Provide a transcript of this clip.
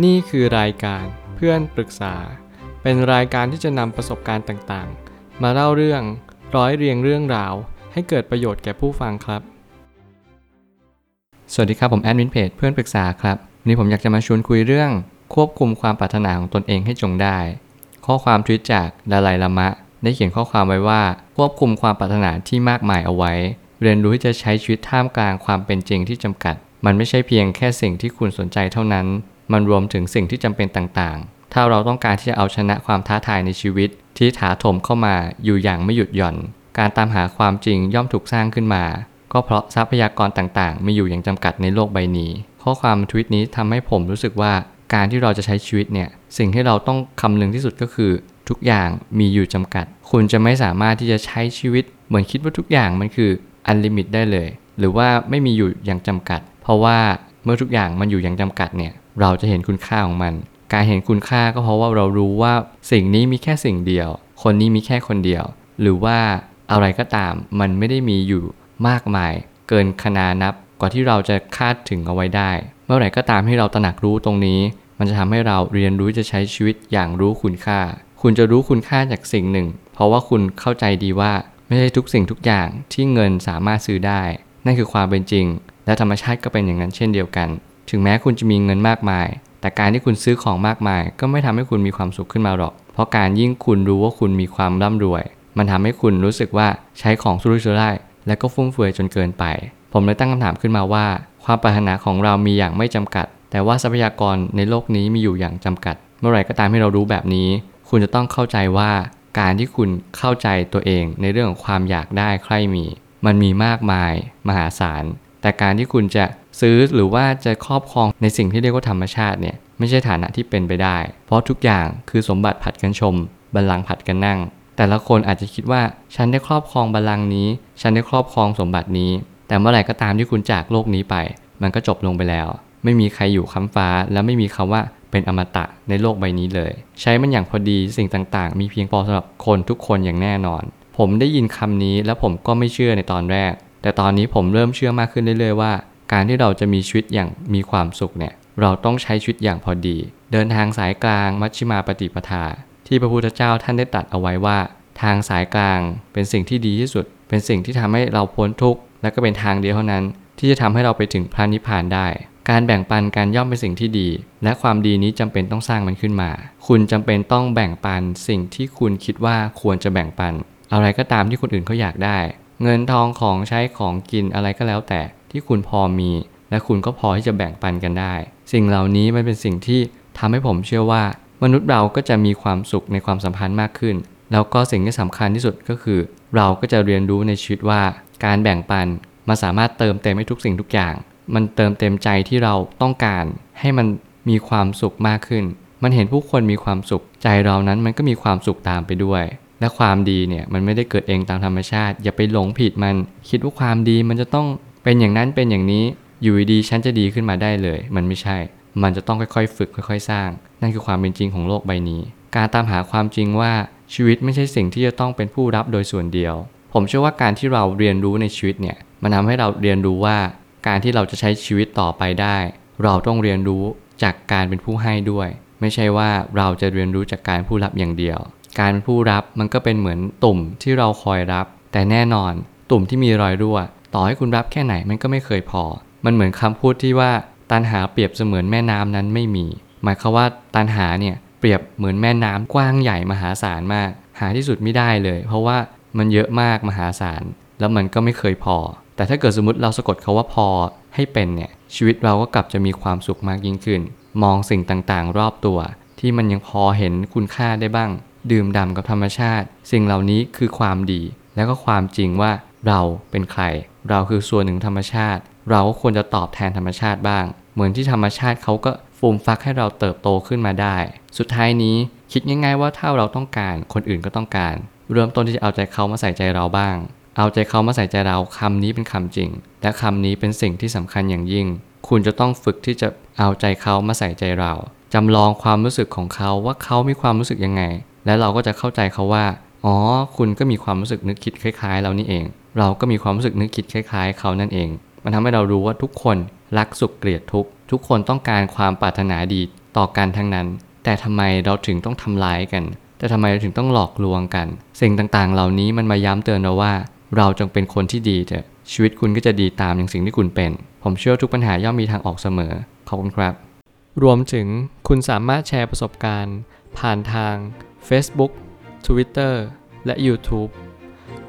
นี่คือรายการเพื่อนปรึกษา เป็นรายการที่จะนำประสบการณ์ต่างๆ มาเล่าเรื่องร้อยเรียงเรื่องราว ให้เกิดประโยชน์แก่ผู้ฟังครับ สวัสดีครับผมแอดมินเพจเพื่อนปรึกษาครับวันนี้ผมอยากจะมาชวนคุยเรื่อง ควบคุมความปรารถนาของตนเองให้จงได้ ข้อความทวิตจากดาไลลามะ ได้เขียนข้อความไว้ว่า ควบคุมความปรารถนาที่มากมายเอาไว้ เรียนรู้ที่จะใช้ชีวิตท่ามกลางความเป็นจริงที่จำกัด มันไม่ใช่เพียงแค่สิ่งที่คุณสนใจเท่านั้น มันรวมถึงสิ่งที่จำเป็นต่างๆ ถ้าเราต้องการที่จะเอาชนะความท้าทายในชีวิต ที่ถาโถมเข้ามาอยู่อย่างไม่หยุดหย่อน การตามหาความจริงย่อมถูกสร้างขึ้นมา ก็เพราะทรัพยากรต่างๆ มีอยู่อย่างจำกัดในโลกใบนี้ ข้อความทวิตนี้ทำให้ผมรู้สึกว่าการที่เราจะใช้ชีวิตเนี่ย สิ่งที่เราต้องคำนึงที่สุดก็คือ ทุกอย่างมีอยู่จำกัด คุณจะไม่สามารถที่จะใช้ชีวิต เหมือนคิดว่าทุกอย่างมันคืออันลิมิตได้เลย หรือว่าไม่มีอยู่อย่างจำกัด เพราะว่าเมื่อทุกอย่างมันอยู่อย่างจำกัดเนี่ย เราจะเห็นคุณค่าของมัน การเห็นคุณค่าก็เพราะว่าเรารู้ว่าสิ่งนี้มีแค่สิ่งเดียว คนนี้มีแค่คนเดียว หรือว่าอะไรก็ตามมันไม่ได้มีอยู่มากมาย เกินขนานับกว่าที่เราจะคาดถึงเอาไว้ได้ เมื่อไหร่ก็ตามที่เราตระหนักรู้ตรงนี้ มันจะทำให้เราเรียนรู้จะใช้ชีวิตอย่างรู้คุณค่า คุณจะรู้คุณค่าจากสิ่งหนึ่ง เพราะว่าคุณเข้าใจดีว่าไม่ใช่ทุกสิ่งทุกอย่างที่เงินสามารถซื้อได้ นั่นคือความเป็นจริง และธรรมชาติก็เป็นอย่างนั้นเช่นเดียวกัน ถึงแม้คุณจะมีเงินมากมาย แต่การที่คุณซื้อของมากมาย ก็ไม่ทำให้คุณมีความสุขขึ้นมาหรอก เพราะการยิ่งคุณรู้ว่าคุณมีความร่ำรวย มันทำให้คุณรู้สึกว่าใช้ของสุรุ่ยสุร่ายและก็ฟุ่มเฟือยจนเกินไป ผมเลยตั้งคำถามขึ้นมาว่า ความปรารถนาของเรามีอย่างไม่จำกัด แต่ว่าทรัพยากรในโลกนี้มีอยู่อย่างจำกัด เมื่อไหร่ก็ตามที่เรารู้แบบนี้ คุณจะต้องเข้าใจว่าการที่คุณเข้าใจตัวเองในเรื่องของความอยากได้ใคร่มี มันมีมากมาย มหาศาล แต่การที่คุณจะ ซื้อหรือว่าจะครอบครองในสิ่งที่เรียกว่าธรรมชาติเนี่ยไม่ใช่ฐานะที่เป็นไปได้ เพราะทุกอย่างคือสมบัติผัดกันชม บัลลังก์ผัดกันนั่ง แต่ละคนอาจจะคิดว่าฉันได้ครอบครองบัลลังก์นี้ ฉันได้ครอบครองสมบัตินี้ แต่เมื่อไหร่ก็ตามที่คุณจากโลกนี้ไป มันก็จบลงไปแล้ว ไม่มีใครอยู่ค้ำฟ้า และไม่มีคำว่าเป็นอมตะในโลกใบนี้เลย ใช้มันอย่างพอดีสิ่งต่างๆ มีเพียงพอสำหรับคนทุกคนอย่างแน่นอน ผมได้ยินคำนี้แล้วผมก็ไม่เชื่อในตอนแรก แต่ตอนนี้ผมเริ่มเชื่อมากขึ้นเรื่อยๆว่า การที่เราจะมีชีวิตอย่างมีความสุขเนี่ยเราต้องใช้ชีวิตอย่างพอดี เดินทางสายกลางมัชชิมาปฏิปทา ที่พระพุทธเจ้าท่านได้ตรัสเอาไว้ว่า ทางสายกลางเป็นสิ่งที่ดีที่สุด เป็นสิ่งที่ทำให้เราพ้นทุกข์และก็เป็นทางเดียวเท่านั้น ที่จะทำให้เราไปถึงพระนิพพานได้ การแบ่งปันการย่อมเป็นสิ่งที่ดี และความดีนี้จำเป็นต้องสร้างมันขึ้นมา คุณจำเป็นต้องแบ่งปันสิ่งที่คุณคิดว่าควรจะแบ่งปัน อะไรก็ตามที่คนอื่นเขาอยากได้ เงินทองของใช้ของกินอะไรก็แล้วแต่ ที่คุณพอมี และคุณก็พอที่จะแบ่งปันกันได้ สิ่งเหล่านี้มันเป็นสิ่งที่ทำให้ผมเชื่อว่า มนุษย์เราก็จะมีความสุขในความสัมพันธ์มากขึ้น แล้วก็สิ่งที่สำคัญที่สุดก็คือ เราก็จะเรียนรู้ในชีวิตว่า การแบ่งปันมันสามารถเติมเต็มให้ทุกสิ่งทุกอย่าง มันเติมเต็มใจที่เราต้องการ ให้มันมีความสุขมากขึ้น มันเห็นผู้คนมีความสุข ใจเรานั้นมันก็มีความสุขตามไปด้วยและความดีเนี่ยมันไม่ได้เกิดเองตามธรรมชาติ อย่าไปหลงผิดมัน คิดว่าความดีมันจะต้อง เป็นอย่างนั้นเป็นอย่างนี้อยู่ดีฉันจะดีขึ้นมาได้เลย มันไม่ใช่ มันจะต้องค่อยๆ ฝึกค่อย ๆ สร้าง นั่นคือความเป็นจริงของโลกใบนี้ การตามหาความจริงว่าชีวิตไม่ใช่สิ่งที่จะต้องเป็นผู้รับโดยส่วนเดียว ผมเชื่อว่าการที่เราเรียนรู้ในชีวิตเนี่ยมันทำให้เราเรียนรู้ว่า การที่เราจะใช้ชีวิตต่อไปได้ เราต้องเรียนรู้จากการเป็นผู้ให้ด้วย ไม่ใช่ว่าเราจะเรียนรู้จากการผู้รับอย่างเดียว การเป็นผู้รับมันก็เป็นเหมือนตุ่มที่เราคอยรับ แต่แน่นอนตุ่มที่มีรอยรั่ว ต่อให้คุณรับแค่ไหนมันก็ไม่เคยพอ มันเหมือนคำพูดที่ว่าตันหาเปรียบเสมือนแม่น้ำนั้นไม่มี หมายความว่าตันหาเนี่ยเปรียบเหมือนแม่น้ำกว้างใหญ่มหาศาลมาก หาที่สุดไม่ได้เลย เพราะว่ามันเยอะมากมหาศาลแล้วมันก็ไม่เคยพอ แต่ถ้าเกิดสมมติเราสะกดคาว่าพอให้เป็นเนี่ยชีวิตเราก็กลับจะมีความสุขมากยิ่งขึ้น มองสิ่งต่างๆ รอบตัว ที่มันยังพอเห็นคุณค่าได้บ้าง ดื่มด่ำกับธรรมชาติ สิ่งเหล่านี้คือความดี แล้วก็ความจริงว่าเราเป็นใคร เราคือส่วนหนึ่งธรรมชาติ เราก็ควรจะตอบแทนธรรมชาติบ้าง เหมือนที่ธรรมชาติเขาก็ฟูมฟักให้เราเติบโตขึ้นมาได้ สุดท้ายนี้คิดง่าย ๆ ว่าถ้าเราต้องการคนอื่นก็ต้องการ เริ่มต้นที่จะเอาใจเขามาใส่ใจเราบ้าง เอาใจเขามาใส่ใจเราคำนี้เป็นคำจริง และคำนี้เป็นสิ่งที่สำคัญอย่างยิ่ง คุณจะต้องฝึกที่จะเอาใจเขามาใส่ใจเราจำลองความรู้สึกของเขาว่าเขามีความรู้สึกยังไง และเราก็จะเข้าใจเขาว่า อ๋อ คุณก็มีความรู้สึกนึกคิดคล้าย ๆ เรานี่เอง เราก็มีความรู้สึกนึกคิดคล้ายๆ เขานั่นเอง มันทำให้เรารู้ว่าทุกคนรักสุขเกลียดทุก ทุกคนต้องการความปรารถนาดีต่อกันทั้งนั้น แต่ทำไมเราถึงต้องทำร้ายกัน แต่ทำไมเราถึงต้องหลอกลวงกัน สิ่งต่างๆ เหล่านี้มันมาย้ำเตือนเราว่า เราจงเป็นคนที่ดีเถอะ ชีวิตคุณก็จะดีตามอย่างสิ่งที่คุณเป็น ผมเชื่อทุกปัญหาย่อมมีทางออกเสมอ ขอบคุณครับ รวมถึงคุณสามารถแชร์ประสบการณ์ ผ่านทาง Facebook Twitter และ YouTube